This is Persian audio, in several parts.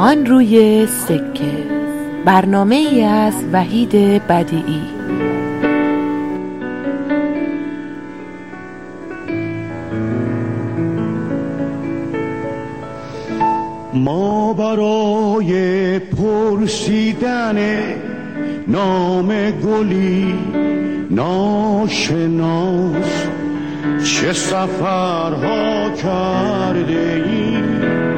آن روی سکه. برنامه ای از وحید بدیعی. ما برای پرسیدن نام گلی ناشناس چه سفرها کرده ایم؟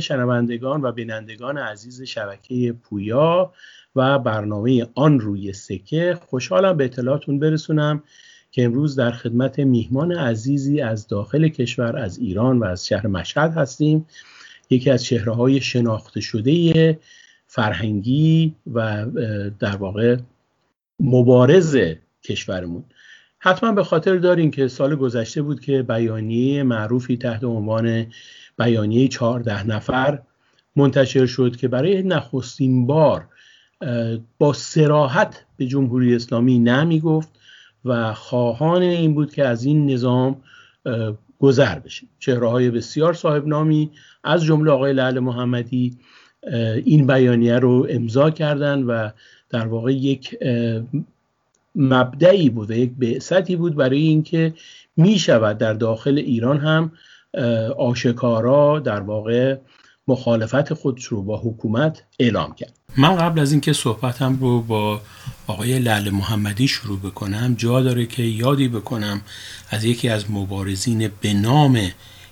شنوندگان و بینندگان عزیز شبکه پویا و برنامه آن روی سکه خوشحالم به اطلاعاتون برسونم که امروز در خدمت میهمان عزیزی از داخل کشور از ایران و از شهر مشهد هستیم. یکی از چهره های شناخته شده فرهنگی و در واقع مبارز کشورمون. حتما به خاطر داریم که سال گذشته بود که بیانیه معروفی تحت عنوان بیانیه چهارده نفر منتشر شد که برای نخستین بار با سراحت به جمهوری اسلامی نمی گفت و خواهان این بود که از این نظام گذر بشه. چهره های بسیار صاحب نامی از جمله آقای لعل محمدی این بیانیه رو امضا کردن و در واقع یک مبدعی بود و یک بعثتی بود برای اینکه می شود در داخل ایران هم آشکارا در واقع مخالفت خودش رو با حکومت اعلام کرد. من قبل از اینکه صحبتم رو با آقای لعل محمدی شروع بکنم جا داره که یادی بکنم از یکی از مبارزین به نام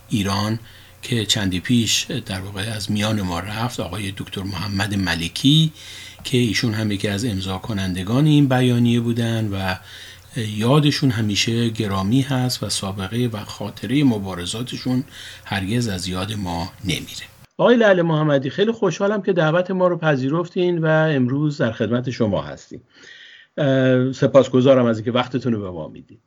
ایران که چندی پیش در واقع از میان ما رفت آقای دکتر محمد ملکی که ایشون هم یکی از امضا کنندگان این بیانیه بودن و یادشون همیشه گرامی هست و سابقه و خاطره مبارزاتشون هرگز از یاد ما نمیره. آقای لعل محمدی خیلی خوشحالم که دعوت ما رو پذیرفتین و امروز در خدمت شما هستیم. سپاسگزارم از اینکه وقتتون رو به ما می‌دید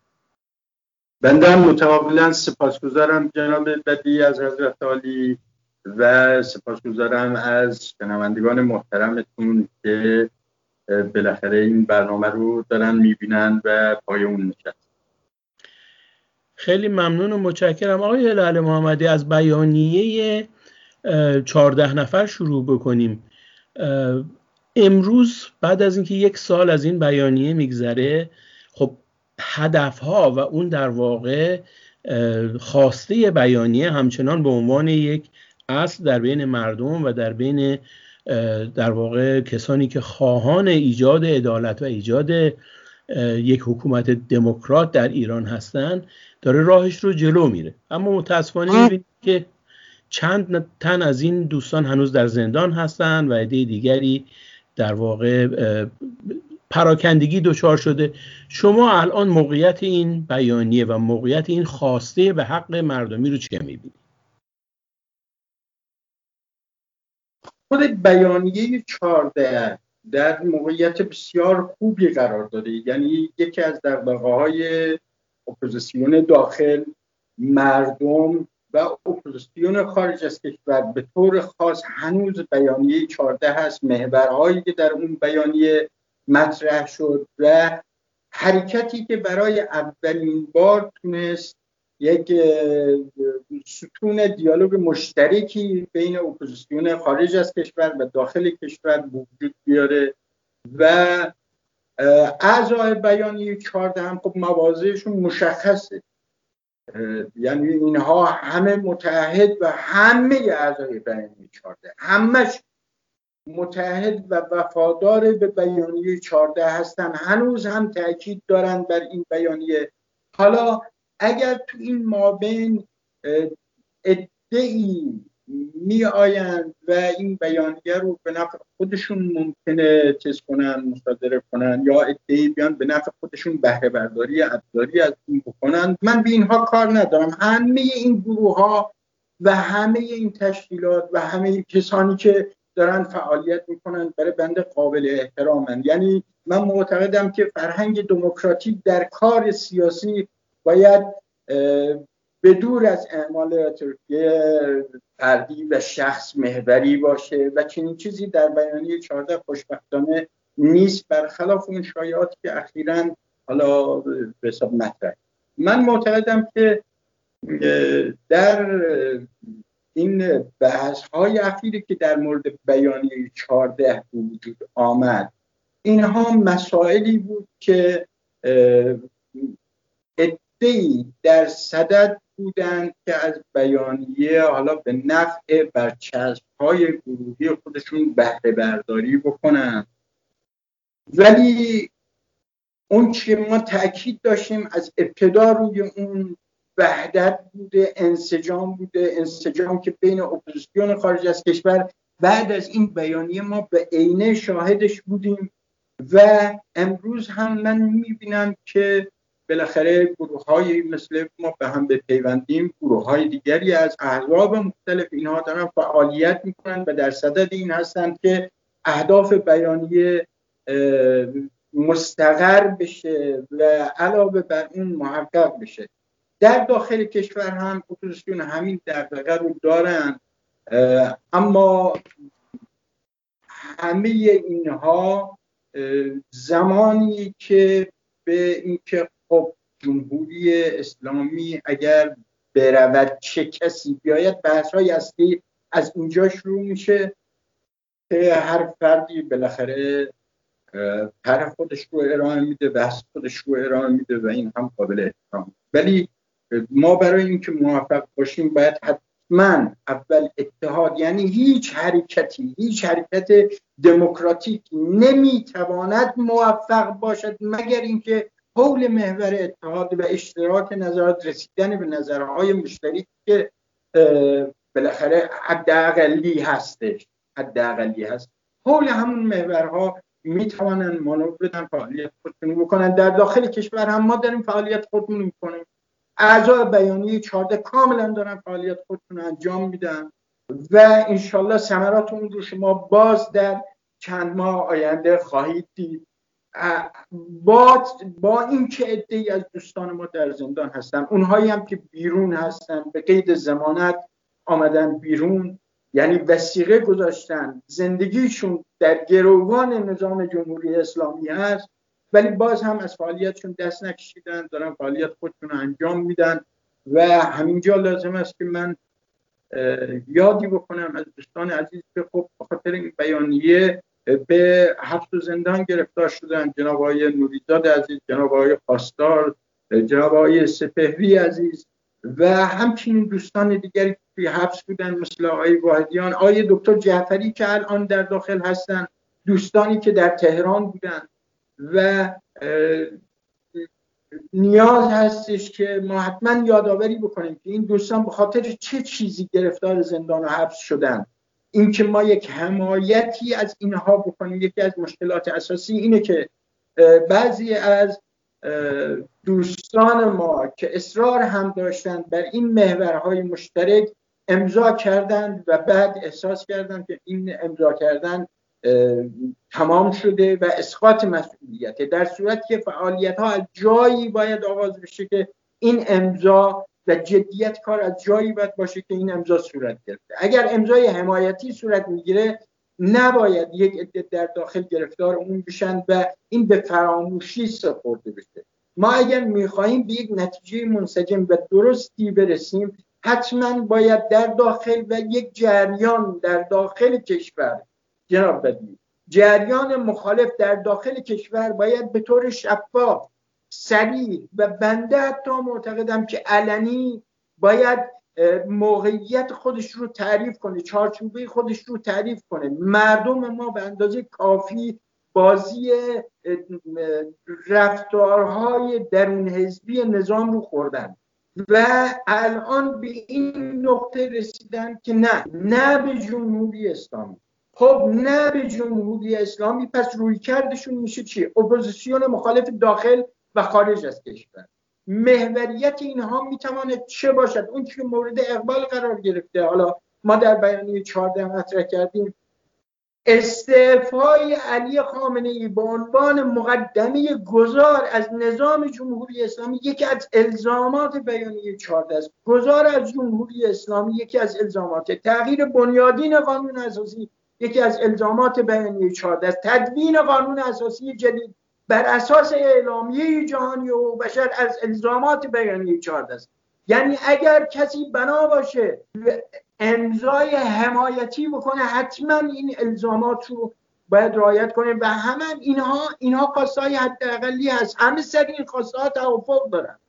بنده هم متقابلا سپاسگزارم جناب بدی از حضرت عالی و سپاسگزارم از شنوندگان محترمتون که بالاخره این برنامه رو دارن می‌بینن و پای اون نشست خیلی ممنون و متشکرم. آقای لعل محمدی از بیانیه چهارده نفر شروع بکنیم. امروز بعد از اینکه یک سال از این بیانیه میگذره خب هدفها و اون در واقع خواسته بیانیه همچنان به عنوان یک اصل در بین مردم و در بین در واقع کسانی که خواهان ایجاد عدالت و ایجاد یک حکومت دموکرات در ایران هستند داره راهش رو جلو میره. اما متاسفانه می‌بینید که چند تن از این دوستان هنوز در زندان هستند و عده دیگری در واقع پراکندگی دچار شده. شما الان موقعیت این بیانیه و موقعیت این خواسته به حق مردمی رو چه می‌بینید؟ خود بیانیه 14 در موقعیت بسیار خوبی قرار داره یعنی یکی از دغدغه های اپوزیسیون داخل مردم و اپوزیسیون خارج از کشور به طور خاص هنوز بیانیه 14 هست. محورهایی که در اون بیانیه مطرح شد و حرکتی که برای اولین بار تونست یک ستون دیالوگ مشترکی بین اپوزیسیون خارج از کشور و داخل کشور وجود بیاره و اعضای بیانیه 14 هم خب مواضعشون مشخصه. یعنی اینها همه متحد و همه اعضای بیانیه 14 همش متحد و وفادار به بیانیه 14 هستن. هنوز هم تاکید دارن بر این بیانیه. حالا اگر تو این مابین ادعی می آیند و این بیانیه رو به نفع خودشون ممکنه چیز کنن مصادره کنن یا ادعی بیان به نفع خودشون بهره برداری ابزاری از این بکنن من به اینها کار ندارم. همه این گروه ها و همه این تشکیلات و همه کسانی که دارن فعالیت می‌کنن برای بنده قابل احترامن. یعنی من معتقدم که فرهنگ دموکراتیک در کار سیاسی باید به دور از اعمال فردی و شخص محوری باشه و چنین چیزی در بیانیه 14 خوشبختانه نیست برخلاف اون شایعاتی که اخیرا حالا به حساب مطرح. من معتقدم که در این بحث های اخیری که در مورد بیانیه 14 وجود آمد اینها مسائلی بود که ادهی در صدد بودند که از بیانیه حالا به نفع برچسب های گروهی خودشون بهره برداری بکنن ولی اون که ما تاکید داشتیم از ابتدا روی اون وحدت بوده انسجام بوده انسجام که بین اپوزیسیون خارج از کشور بعد از این بیانیه ما به عینه شاهدش بودیم. و امروز هم من می‌بینم که بالاخره گروه های مثل ما به هم بپیوندیم گروه های دیگری از احزاب مختلف اینها دارن فعالیت می‌کنن و در صدد این هستند که اهداف بیانیه مستقر بشه و علاوه بر اون محقق بشه. در داخل کشور هم اپوزیسیون همین دقیقه رو دارن اما همه اینها زمانی که به اینکه خب جمهوری اسلامی اگر برود چه کسی؟ بیاید بحث های اصلی از اینجا شروع میشه که هر فردی بالاخره طرف خودش رو ارائه میده بحث خودش رو ارائه میده و این هم قابل احترام. ولی ما برای اینکه موفق باشیم باید حتما اول اتحاد یعنی هیچ حرکتی هیچ حرکت دموکراتیک نمی‌تواند موفق باشد مگر اینکه حول محور اتحاد و اشتراک نظرات رسیدن به نظرهای مشترک که بالاخره حداقلی هستش حداقلی هست. حول همون محورها می‌توانند مانور بدن فعالیت خودشون بکنن در داخل کشور هم ما داریم فعالیت خودمون می‌کنیم. اعضای بیانیه چارده کاملا دارن فعالیت خودشون انجام میدن و انشالله ثمرات اون رو شما باز در چند ماه آینده خواهید دید. با با این که عده از دوستان ما در زندان هستن. اونهایی هم که بیرون هستن به قید زمانت آمدن بیرون یعنی وسیقه گذاشتن. زندگیشون در گروگان نظام جمهوری اسلامی هست ولی باز هم از فعالیتشون دست نکشیدن دارن فعالیت خودشون رو انجام میدن. و همینجا لازم است که من یادی بکنم از دوستان عزیز که خب خاطر این بیانیه به حبس و زندان گرفتار شدن جناب آقای نوریزاد عزیز جناب آقای پاسدار جناب آقای سپهری عزیز و همچنین دوستان دیگری توی حبس بودن مثل آقای واحدیان آقای دکتر جعفری که الان در داخل هستن دوستانی که در تهران بودن و نیاز هستش که ما حتما یادآوری بکنیم که این دوستان به خاطر چه چیزی گرفتار زندان و حبس شدن. اینکه ما یک حمایتی از اینها بکنیم یکی از مشکلات اساسی اینه که بعضی از دوستان ما که اصرار هم داشتند بر این محورهای مشترک امضا کردند و بعد احساس کردند که این امضا کردن تمام شده و اسقاط مسئولیت. در صورت که فعالیت ها از جایی باید آغاز بشه که این امضا و جدیت کار از جایی باید باشه که این امضا صورت گرفته. اگر امضای حمایتی صورت می‌گیره نباید یک عده در داخل گرفتار اون بشن و این به فراموشی سپرده بشه. ما اگر می‌خواهیم به یک نتیجه منسجم و درستی برسیم حتما باید در داخل و یک جریان در داخل کشور جناب بدی جریان مخالف در داخل کشور باید به طور شفاف سریع و بنده حتی معتقدم که علنی باید موقعیت خودش رو تعریف کنه چارچوبه خودش رو تعریف کنه مردم ما به اندازه کافی بازی رفتارهای درون حزبی نظام رو خوردن و الان به این نقطه رسیدن که نه نه به جمهوری اسلامی خب نه به جمهوری اسلامی پس روی کردشون میشه چی؟ اپوزیسیون مخالف داخل و خارج از کشور. محوریت اینها می‌تواند چه باشد؟ اون که مورد اقبال قرار گرفته. حالا ما در بیانیه 14 مطرح کردیم. استعفای علی خامنه ای به عنوان مقدمه گذار از نظام جمهوری اسلامی یکی از الزامات بیانیه 14 است. گذار از جمهوری اسلامی یکی از الزامات. تغییر بنیادین قانون اساسی یکی از الزامات بیانیه 14 است. تدوین قانون اساسی جدید. بر اساس اعلامیه جهانی و بشر از الزامات بیانیه 14 است. یعنی اگر کسی بنا باشه امضای حمایتی بکنه حتما این الزامات رو باید رعایت کنه و همه اینها اینها خواستهای حداقلی هست. همه سر این خواستها توافق دارن.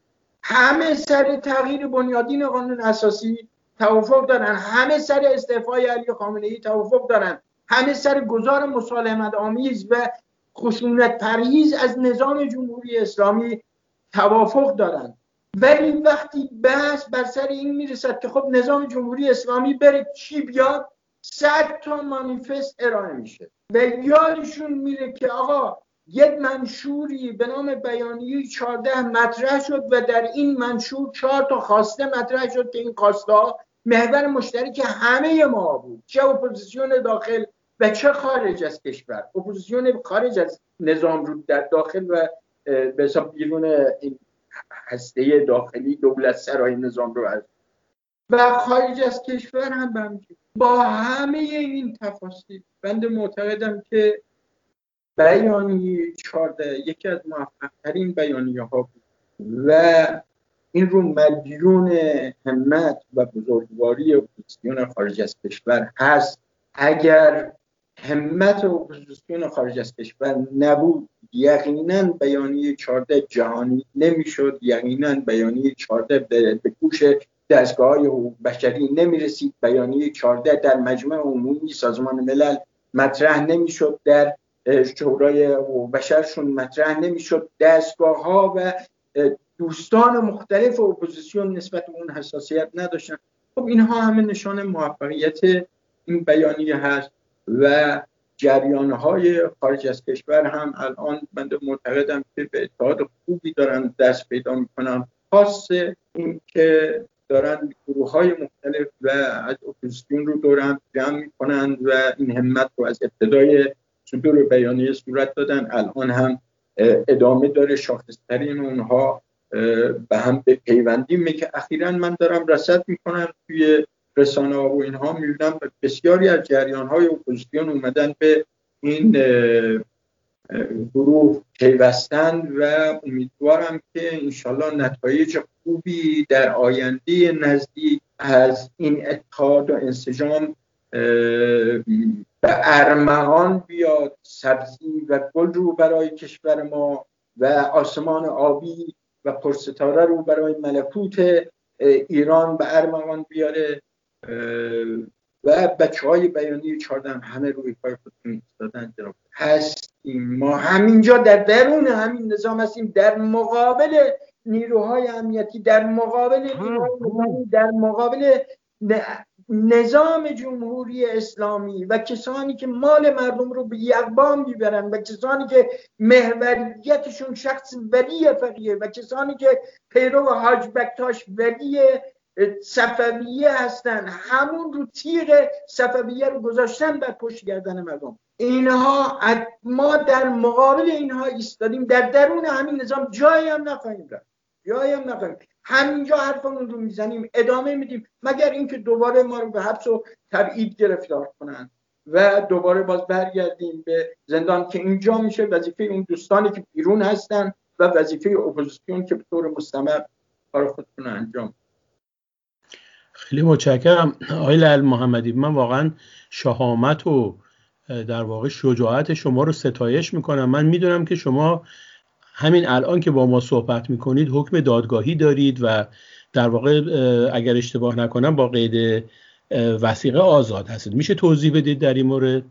همه سر تغییر بنیادین قانون اساسی توافق دارن. همه سر استعفای علی خامنه ای توافق دارن. همه سر گذار مسالمت آمیز و خشونت پرهیز از نظام جمهوری اسلامی توافق دارن ولی وقتی بحث بر سر این می‌رسد که خب نظام جمهوری اسلامی بره چی بیاد صد تا مانیفست ارائه میشه. و یادشون میره که آقا یک منشوری به نام بیانیه 14 مطرح شد و در این منشور چهار تا خواسته مطرح شد که این خواسته محور مشترک همه ما بود. چه اپوزیسیون داخل و چه خارج از کشور اپوزیسیون خارج از نظام رو در داخل و به بیرون این هسته داخلی دولت سرای نظام رو از و خارج از کشور هم بمجید. با همه این تفاصیل بنده معتقدم که بیانیه چارده یکی از موفقترین بیانیه ها بود و این رو مدیون همت و بزرگواری اپوزیسیون خارج از کشور هست اگر همت اپوزیسیون خارج از کشور. نبود. یقینا بیانیه 14 جهانی نمی‌شد. یقینا بیانیه 14 به گوش دستگاه های حقوق بشری نمی‌رسید. بیانیه 14 در مجمع عمومی سازمان ملل مطرح نمی‌شد. در شورای حقوق بشرشون مطرح نمی‌شد. دستگاه ها و دوستان مختلف اپوزیسیون نسبت به اون حساسیت نداشتن. خب اینها همه نشان موفقیت این بیانیه هست. و جریان های خارج از کشور هم الان من معتقدم که به اتحاد خوبی دارن دست پیدا می‌کنن. خاص این که دارن گروه های مختلف و از اپوزیسیون رو دور هم جمع می‌کنن و این همت رو از ابتدای صدور بیانیه صورت دادن. الان هم ادامه داره شاخصترین اونها به هم به پیوندی که اخیرا من دارم رصد می‌کنم توی رسانه و اینها می‌بینم بسیاری از جریان های اپوزیسیون اومدن به این گروه پیوستن و امیدوارم که انشالله نتایج خوبی در آینده نزدیک از این اتحاد و انسجام به ارمغان بیاد سبزی و گل رو برای کشور ما و آسمان آبی و پرستاره رو برای ملکوت ایران به ارمغان بیاره. و بچه های بیانی چاردن همه روی پای خودتون ایستادن هستیم ما همینجا در درون همین نظام هستیم در مقابل نیروهای امنیتی در مقابل نیروهای در مقابل نظام جمهوری اسلامی و کسانی که مال مردم رو به یقبام می‌برن و کسانی که محوریتشون شخص ولی فقیه و کسانی که پیرو حاج بکتاش ولی صفویه هستن. همون رو تیغ صفویه رو گذاشتن بر پشت گردن مردم. اینها ما در مقابل اینها ایستادیم. در درون همین نظام جایی هم نخواهیم رفت. جایی هم نخواهیم. همینجا حرفمون رو می‌زنیم. ادامه میدیم. مگر اینکه دوباره ما رو به حبس و تبعید گرفتار کنن و دوباره باز برگردیم به زندان که اینجا میشه. وظیفه اون دوستانی که بیرون هستن و وظیفه اپوزیسیون که به طور مستمر کار خودتون انجام خیلی متشکرم. آقای محمدی من واقعا شهامت و در واقع شجاعت شما رو ستایش می‌کنم. من می‌دونم که شما همین الان که با ما صحبت می‌کنید حکم دادگاهی دارید و در واقع اگر اشتباه نکنم با قید وسیقه آزاد هستید. میشه توضیح بدید در این مورد؟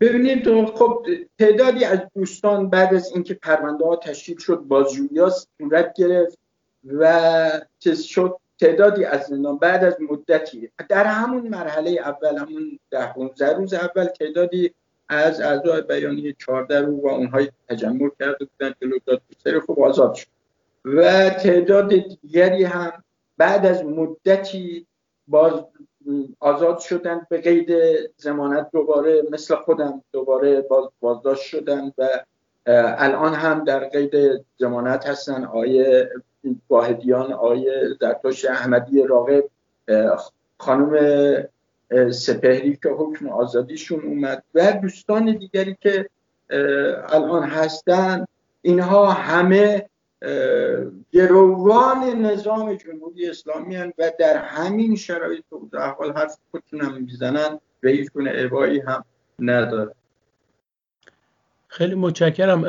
ببینید خب تعدادی از دوستان بعد از اینکه پرونده ها تشکیل شد بازجویی صورت گرفت. و چیز شد تعدادی از زندان بعد از مدتی در همون مرحله اول همون ده روز اول تعدادی از اعضای بیانیه 14 رو و اونهایی تجمع کرده بودن جلو دادگستری خب آزاد شد. و تعداد دیگری هم بعد از مدتی باز آزاد شدن به قید زمانت دوباره مثل خودم دوباره باز بازداشت شدن و الان هم در قید زمانت هستن. آیه واحدیان آیه زرتوش احمدی راقب خانم سپهری که حکم آزادیشون اومد و دوستان دیگری که الان هستن. اینها همه گروان نظام جمهوری اسلامی هن و در همین شرایط و احوال حرف خودتونم می‌زنن و هیچ گونه هم نداره خیلی متشکرم.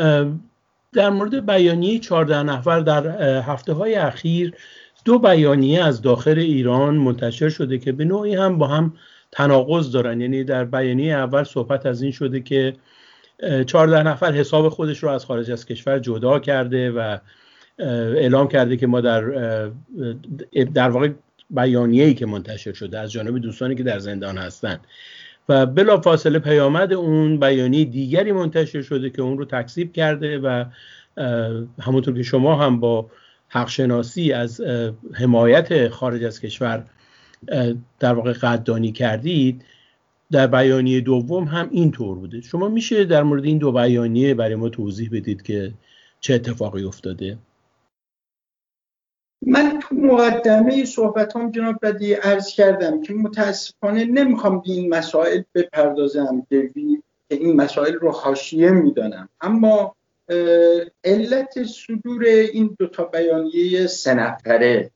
در مورد بیانیه 14 نفر در هفته های اخیر دو بیانیه از داخل ایران منتشر شده که به نوعی هم با هم تناقض دارن. یعنی در بیانیه اول صحبت از این شده که 14 نفر حساب خودش رو از خارج از کشور جدا کرده و اعلام کرده که ما در در واقع بیانیه‌ای که منتشر شده از جانب دوستانی که در زندان هستند و بلا فاصله پیامد اون بیانیه دیگری منتشر شده که اون رو تکذیب کرده و همونطور که شما هم با حقشناسی از حمایت خارج از کشور در واقع قدردانی کردید در بیانیه دوم هم اینطور بوده. شما میشه در مورد این دو بیانیه برای ما توضیح بدید که چه اتفاقی افتاده؟ من تو مقدمه صحبت هم جناب بدی عرض کردم که متاسفانه نمی‌خوام به این مسائل بپردازم که این مسائل رو حاشیه می‌دانم. اما علت صدور این دوتا بیانیه سه نفره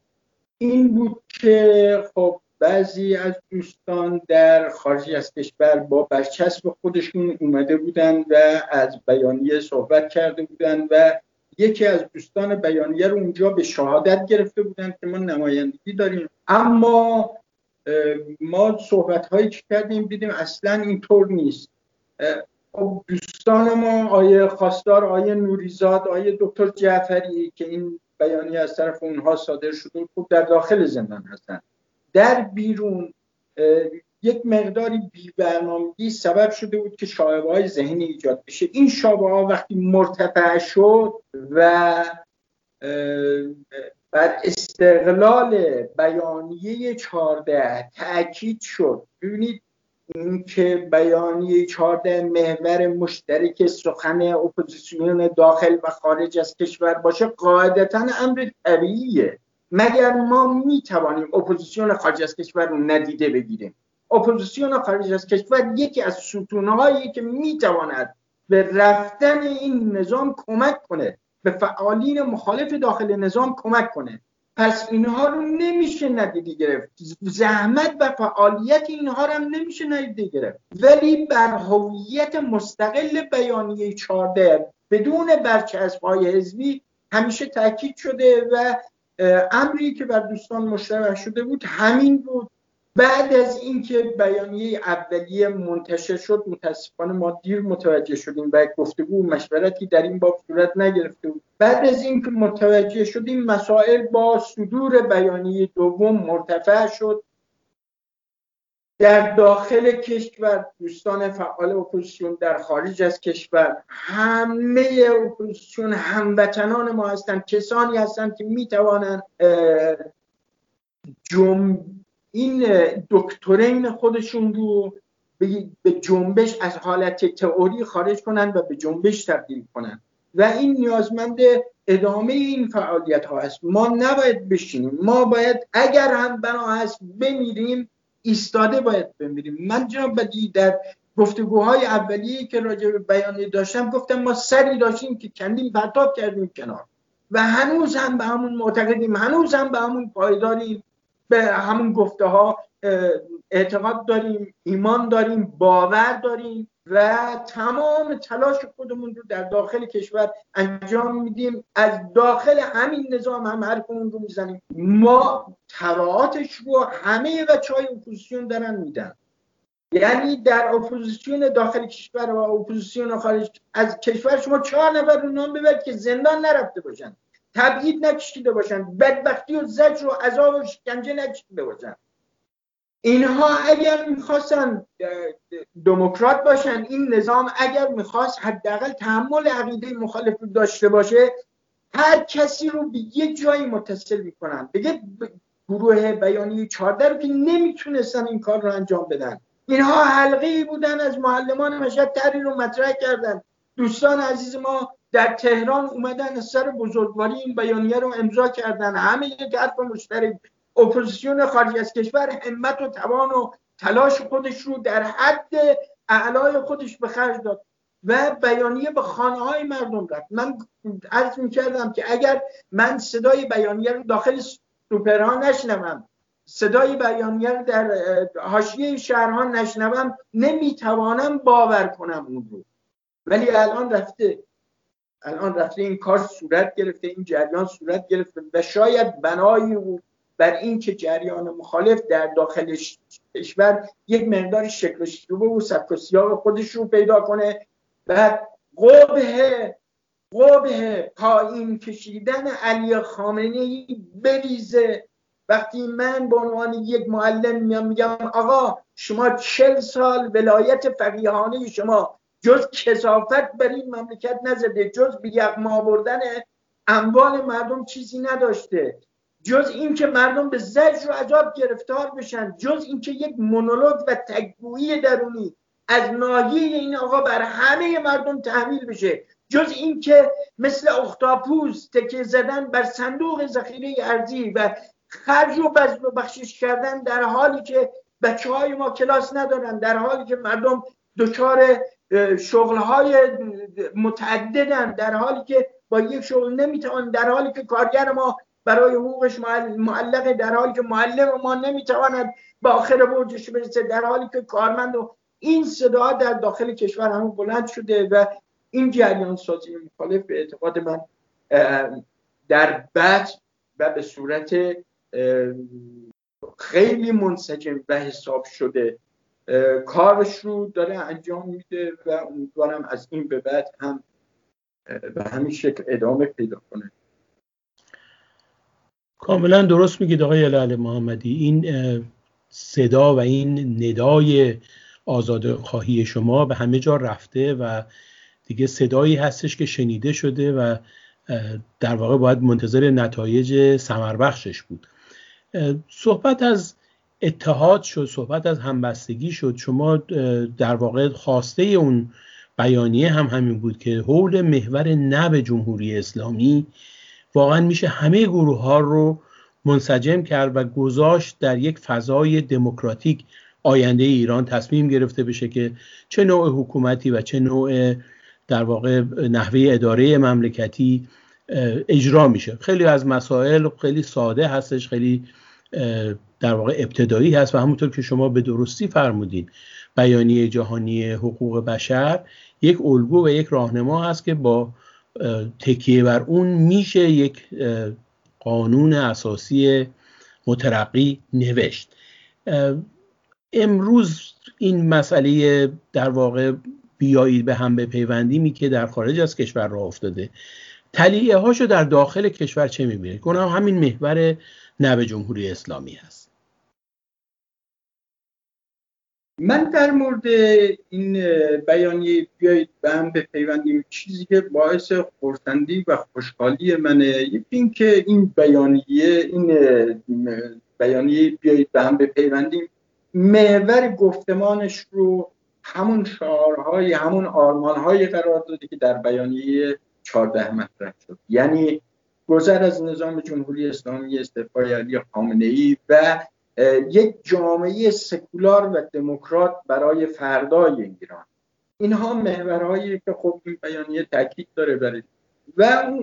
این بود که خب بعضی از دوستان در خارج از کشور با برچسب خودشون اومده بودن و از بیانیه صحبت کرده بودن و یکی از دوستان بیانیه رو اونجا به شهادت گرفته بودن که ما نمایندگی داریم. اما ما صحبت هایی که کردیم دیدیم اصلا اینطور نیست. خب دوستان ما آیه خواستار آیه نوریزاد آیه دکتر جعفری که این بیانیه از طرف اونها صادر شده خب در داخل زندان هستن. در بیرون یک مقداری بیبرنامگی سبب شده بود که شایبه های ذهنی ایجاد بشه. این شایبه ها وقتی مرتفع شد و بر استقلال بیانیه چهارده تاکید شد. ببینید اینکه بیانیه چهارده محور مشترک سخن اپوزیسیون داخل و خارج از کشور باشه قاعدتا امر طبیعیه. مگر ما می توانیم اپوزیسیون خارج از کشور رو ندیده بگیریم؟ اپوزیسیون خارج از کشور یکی از ستونهایی که می‌تواند به رفتن این نظام کمک کنه به فعالین مخالف داخل نظام کمک کنه. پس اینها رو نمیشه ندیده گرفت. زحمت و فعالیت اینها رو هم نمیشه ندیده گرفت. ولی بر هویت مستقل بیانیه 14 بدون برچسب های حزبی همیشه تاکید شده و امری که بر دوستان مشترک شده بود همین بود. بعد از اینکه بیانیه اولیه منتشر شد متاسفانه ما دیر متوجه شدیم و گفتگو مشورتی در این باب صورت نگرفته بود. بعد از اینکه متوجه شدیم مسائل با صدور بیانیه دوم مرتفع شد. در داخل کشور دوستان فعال اپوزیسیون در خارج از کشور همه اپوزیسیون هموطنان ما هستند. کسانی هستند که می‌توانند جمع این دکترین خودشون رو به جنبش از حالت تئوری خارج کنن و به جنبش تبدیل کنن. و این نیازمند ادامه این فعالیت ها است ما نباید بشینیم. ما باید اگر هم بنا هست بمیریم ایستاده باید بمیریم. من جناب بدی در گفتگوهای اولیه که راجع به بیانیه داشتم گفتم ما سری داشتیم که کندیم پرتاب کردیم کنار. و هنوز هم به همون معتقدیم هنوز هم به همون پایداریم. به همون گفته ها اعتقاد داریم ایمان داریم باور داریم و تمام تلاش خودمون رو در داخل کشور انجام میدیم. از داخل همین نظام هم حرفمون رو می‌زنیم. ما تراعاتش رو همه بچه های اپوزیسیون دارن میدن. یعنی در اپوزیسیون داخل کشور و اپوزیسیون خارج از کشور شما چهار نفر رو نام ببرید که زندان نرفته باشن. تبعید نکشیده باشن. بدبختی و زجر و عذاب و شکنجه نکشیده باشن. اینها اگر می‌خواستن دموکرات باشن این نظام اگر می‌خواست حداقل تحمل عقیده مخالف رو داشته باشه هر کسی رو به یه جایی متصل می‌کنن. بگه گروه بیانی چارده رو که نمی‌تونستن این کار رو انجام بدن. اینها حلقه بودن از معلمان مشهد تری رو مطرح کردن. دوستان عزیز ما در تهران اومدن سر بزرگواری این بیانیه رو امضا کردن. همه یک حرف مشترک. اپوزیسیون خارج از کشور همت و توان و تلاش خودش رو در حد اعلای خودش به خرج داد و بیانیه به خانه های مردم رفت. من عرض می کردم که اگر من صدای بیانیه رو داخل سوپرها نشنوم صدای بیانیه رو در حاشیه شهرها نشنوم نمی‌توانم باور کنم اون رو. ولی الان رفته الان رفته این کار صورت گرفته این جریان صورت گرفته و شاید بنایی بود بر این که جریان مخالف در داخل کشور یک مقدار شکل و و سبک و خودش رو پیدا کنه و قبه قبه پایین کشیدن علی خامنه ای بریزه. وقتی من به عنوان یک معلم میام میگم آقا شما چل سال ولایت فقیهانه شما جز کسافت بر این مملکت نزده جز بیغما بردن اموال مردم چیزی نداشته. جز اینکه مردم به زجر و عذاب گرفتار بشن جز اینکه یک مونولوگ و تگویی درونی از ناحیه این آقا بر همه مردم تحمیل بشه. جز اینکه مثل اختاپوس تکیه زدن بر صندوق ذخیره ارزی و خرج و بزن و بخشش کردن در حالی که بچه های ما کلاس ندارن در حالی که مردم دچار شغل های متعددن در حالی که با یک شغل نمی‌توان در حالی که کارگر ما برای حقوقش معلقه در حالی که معلم ما نمی‌تواند به آخر برجش برسه در حالی که کارمند و این صدا در داخل کشور همون بلند شده و این جریان سازی مخالف به اعتقاد من در بد و به صورت خیلی منسجم و حساب شده. کارش رو داره انجام میده و امیدوارم از این به بعد هم به همین شکل ادامه پیدا کنه. کاملا درست میگید آقای لعل محمدی. این صدا و این ندای آزاد خواهی شما به همه جا رفته و دیگه صدایی هستش که شنیده شده و در واقع باید منتظر نتایج سمربخشش بود. صحبت از اتحاد شد صحبت از همبستگی شد. شما در واقع خواسته اون بیانیه هم همین بود که حول محور نب جمهوری اسلامی واقعا میشه همه گروه ها رو منسجم کرد و گذاشت در یک فضای دموکراتیک. آینده ایران تصمیم گرفته بشه که چه نوع حکومتی و چه نوع در واقع نحوه اداره مملکتی اجرا میشه. خیلی از مسائل خیلی ساده هستش خیلی در واقع ابتدایی هست و همونطور که شما به درستی فرمودین بیانیه جهانی حقوق بشر یک الگو و یک راهنما هست که با تکیه بر اون میشه یک قانون اساسی مترقی نوشت. امروز این مسئله در واقع بیایید به هم بپیوندیمی که در خارج از کشور راه افتاده. تلیعه هاشو در داخل کشور چه می‌بینید؟ کنم همین محور نب جمهوری اسلامی هست. من در مورد این بیانیه بیایید به هم بپیوندیم. چیزی که باعث خورسندی و خوشحالی منه یکی اینکه این بیانیه این بیانیه بیایید به هم بپیوندیم. محور گفتمانش رو همون شعارهای همون آرمانهای قرار داده که در بیانیه 14 مطرح شد. یعنی گذر از نظام جمهوری اسلامی استعفای علی خامنه ای و یک جامعه سکولار و دموکرات برای فردای ایران. اینها محورهایی که خب این بیانیه تاکید داره برای. و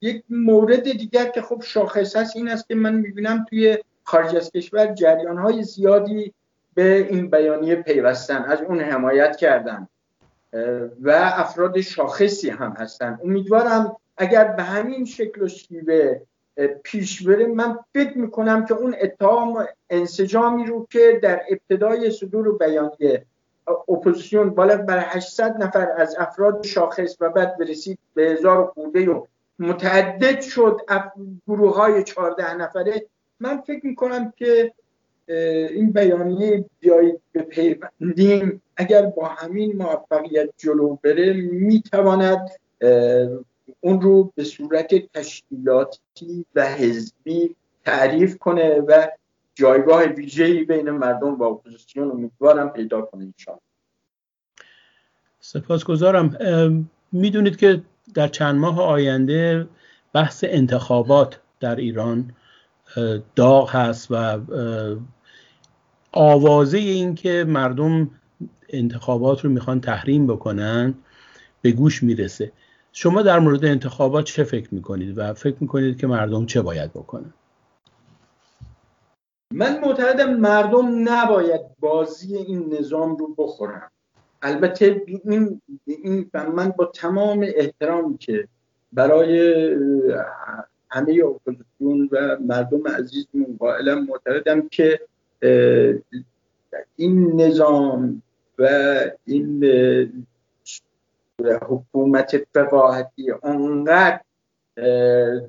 یک مورد دیگر که خب شاخص هست این است که من می‌بینم توی خارج از کشور جریان های زیادی به این بیانیه پیوستن. از اون حمایت کردن. و افراد شاخصی هم هستن. امیدوارم اگر به همین شکل و شیوه پیش بره. من فکر می‌کنم که اون اتهام انسجامی رو که در ابتدای صدور بیانیه اپوزیسیون بالغ بر 800 نفر از افراد شاخص و بعد برسید به هزار خورده و متعدد شد گروه های 14 نفره. من فکر می‌کنم که این بیانیه بیایید بپیوندیم. اگر با همین موفقیت جلو بره می‌تواند اون رو به صورت تشکیلاتی و حزبی تعریف کنه و جایگاه ویژه‌ای بین مردم و اپوزیسیون امیدوارم پیدا کنه انشاءالله. سپاسگزارم. می‌دونید که در چند ماه آینده بحث انتخابات در ایران داغ هست و آوازه این که مردم انتخابات رو می‌خوان تحریم بکنن به گوش می‌رسه. شما در مورد انتخابات چه فکر می‌کنید و فکر می‌کنید که مردم چه باید بکنن؟ من معتقدم مردم نباید بازی این نظام رو بخورن. البته این, این من با تمام احترامی که برای همه اپوزیسیون و مردم عزیزمون قائلم معتقدم که این نظام و این حکومت فقاهتی اونقدر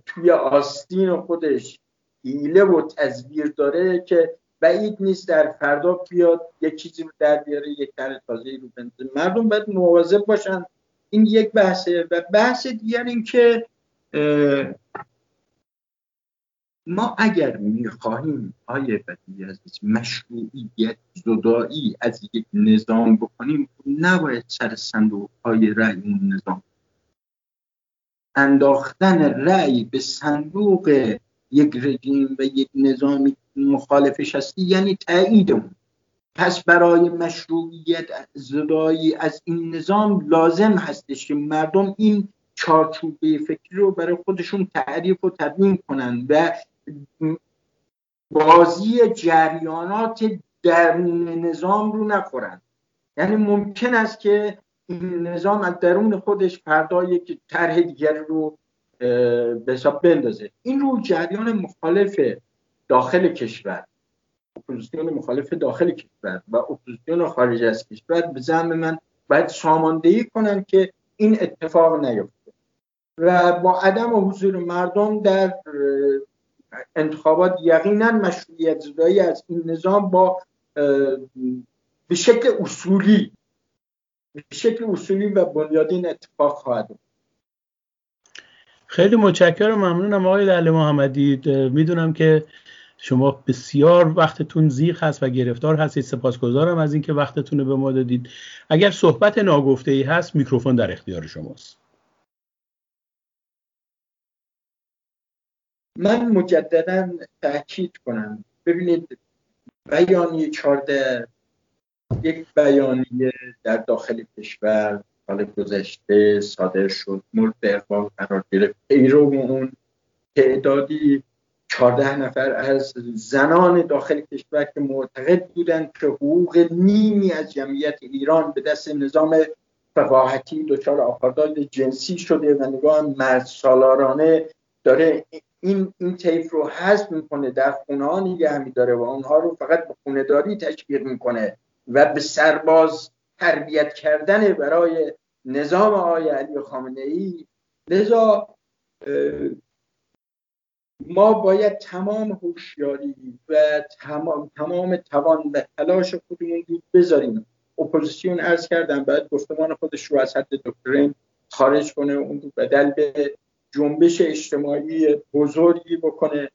توی آستین خودش حیله و تزویر داره که بعید نیست در فردا بیاد یک چیزی رو در بیاره یک طرح تازه رو بنده مردم باید مواظب باشن. این یک بحثه. و بحث دیگر این که ما اگر می‌خواهیم آیه بدی از مشروعیت زدایی از یک نظام بکنیم نباید سر صندوق های رأی اون نظام. انداختن رأی به صندوق یک رژیم و یک نظامی مخالفش هستی یعنی تایید پس برای مشروعیت زدایی از این نظام لازم هستش که مردم این چارچوبه فکری رو برای خودشون تعریف و تبیین کنند و بازی جریانات درون نظام رو نخورند یعنی ممکن است که این نظام از درون خودش فردا یک طرح دیگر رو به حساب بندازه. این رو جریان مخالف داخل کشور اپوزیسیون مخالف داخل کشور و اپوزیسیون خارج از کشور به زعم من باید ساماندهی کنن که این اتفاق نیفته. و با عدم حضور مردم در انتخابات یقینا مشروعیت زدایی از این نظام با به شکل اصولی به شکل اصولی و بنیادین اتفاق خواهد خیلی متشکرم ممنونم آقای دل محمدی. می‌دونم که شما بسیار وقتتون زیغ هست و گرفتار هستید. سپاسگزارم از اینکه وقتتون رو به ما دادید. اگر صحبت ناگفته ای هست میکروفون در اختیار شماست. من مجددا تاکید کنم. ببینید بیانیه چارده یک بیانیه در داخل کشور سال گذشته صادر شد مورد اقبال قرار گرفت. پیرو اون تعدادی چهارده نفر از زنان داخل کشور که معتقد بودند که حقوق نیمی از جمعیت ایران به دست نظام فقاهتی دچار آخارداد جنسی شده و نگاه مرد سالارانه داره این این طیف رو حذف می‌کنه در خونه ها نگه میداره و اونها رو فقط به خونه داری تشویق می‌کنه و به سرباز تربیت کردن برای نظام آقای علی خامنه ای لذا ما باید تمام هوشیاری و تمام تمام توان و تلاش خودمون رو بذاریم. اپوزیسیون عرض کردم باید گفتمان خودش رو از حد دکترین خارج کنه اون رو بدل به جنبش اجتماعی بزرگی بکنه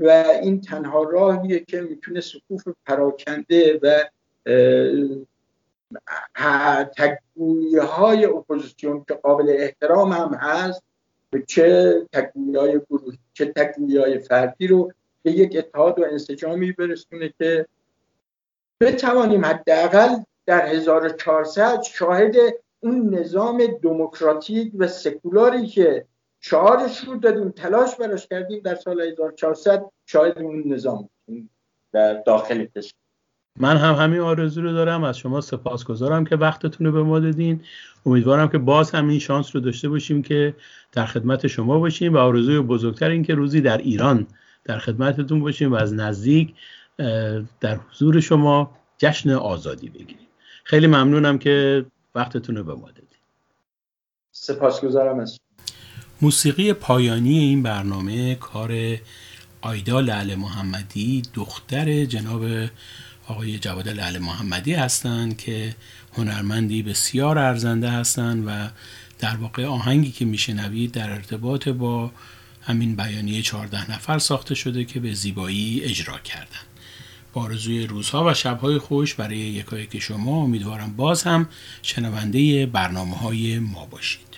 و این تنها راهیه که می‌تونه صفوف پراکنده و تکگویی های اپوزیسیون که قابل احترام هم هست چه تکگویی های گروهی چه تکگویی های فردی رو به یک اتحاد و انسجامی برسونه که بتوانیم حداقل در 1400 شاهد اون نظام دموکراتیک و سکولاری که شعارش رو دادیم تلاش براش کردیم در سال 1400 شاهد اون نظام در داخل کشور. من هم همین آرزو رو دارم از شما سپاسگزارم که وقتتون رو به ما دادین. امیدوارم که باز همین شانس رو داشته باشیم که در خدمت شما باشیم و آرزوی بزرگتر این که روزی در ایران در خدمتتون باشیم و از نزدیک در حضور شما جشن آزادی بگیریم. خیلی ممنونم که وقتتون رو به ما دادین سپاسگزارم از موسیقی پایانی این برنامه کار آیدا لعل محمدی دختر جناب آقای جواد لعل محمدی هستند که هنرمندی بسیار ارزنده هستند و در واقع آهنگی که میشنوید در ارتباط با همین بیانیه 14 نفر ساخته شده که به زیبایی اجرا کردن با آرزوی روزها و شبهای خوش برای یکایی که شما امیدوارم باز هم شنونده برنامه های ما باشید.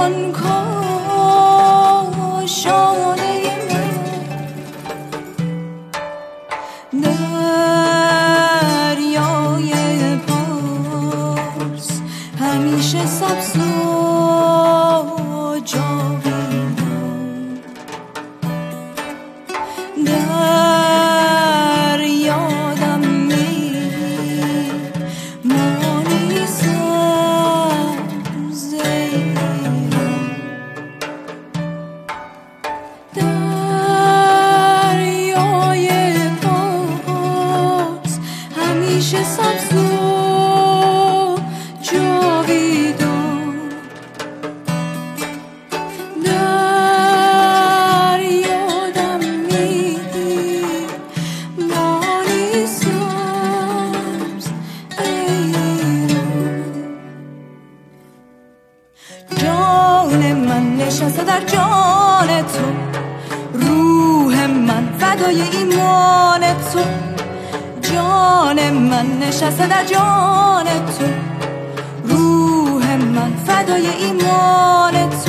one call. نشسته در جان تو روح من فدای ایمانت.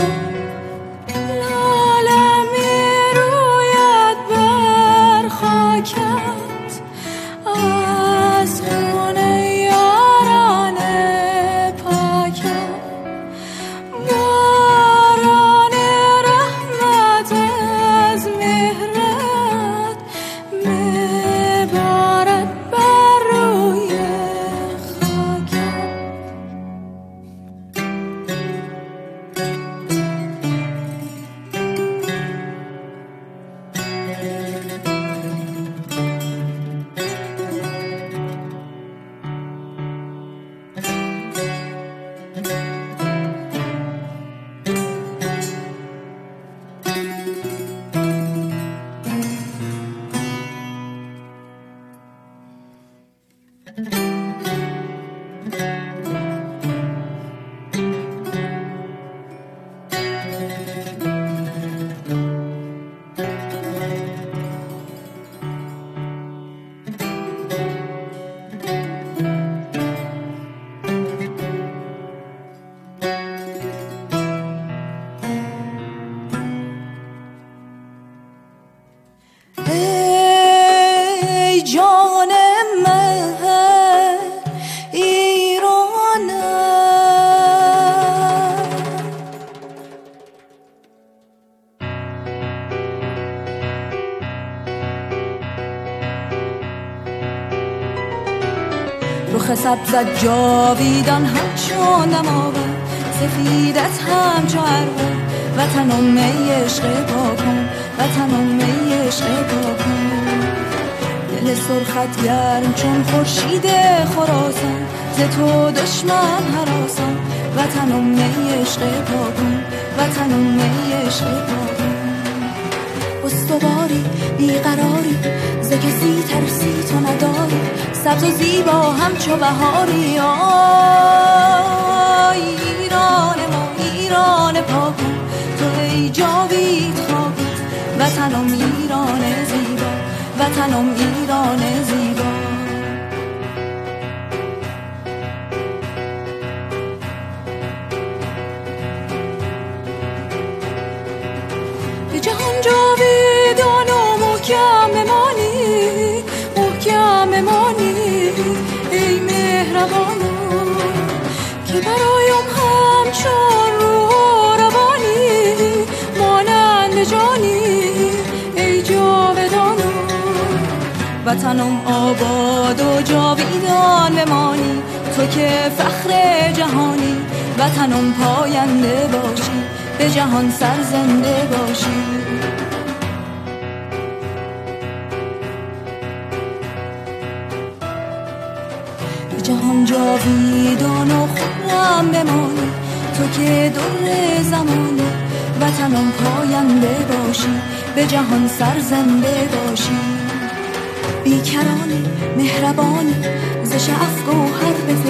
سرخ سبزت جاویدان همچون نماور سفیدت همچو وطن می عشق پاکن وطن می عشق پاکن. دل سرخت گرم چون خورشید خراسان ز تو دشمن حراسان وطن می عشق پاکن وطن می عشق استواری بیقراری ز کسی ترسی تو نداری. سبز و زیبا همچو بهاری. آی ایران ما ایران پاکن تو ای جاوید خاکت وطنم ایران زیبا وطنم ایران زیبا. وطنم آباد و جاویدان بمانی. تو که فخر جهانی وطنم پاینده باشی. به جهان سرزنده باشی. به جهان جاویدان و خورم بمانی. تو که در زمانی وطنم پاینده باشی. به جهان سرزنده باشی. بیکرانی مهربانی ز شعف گوهر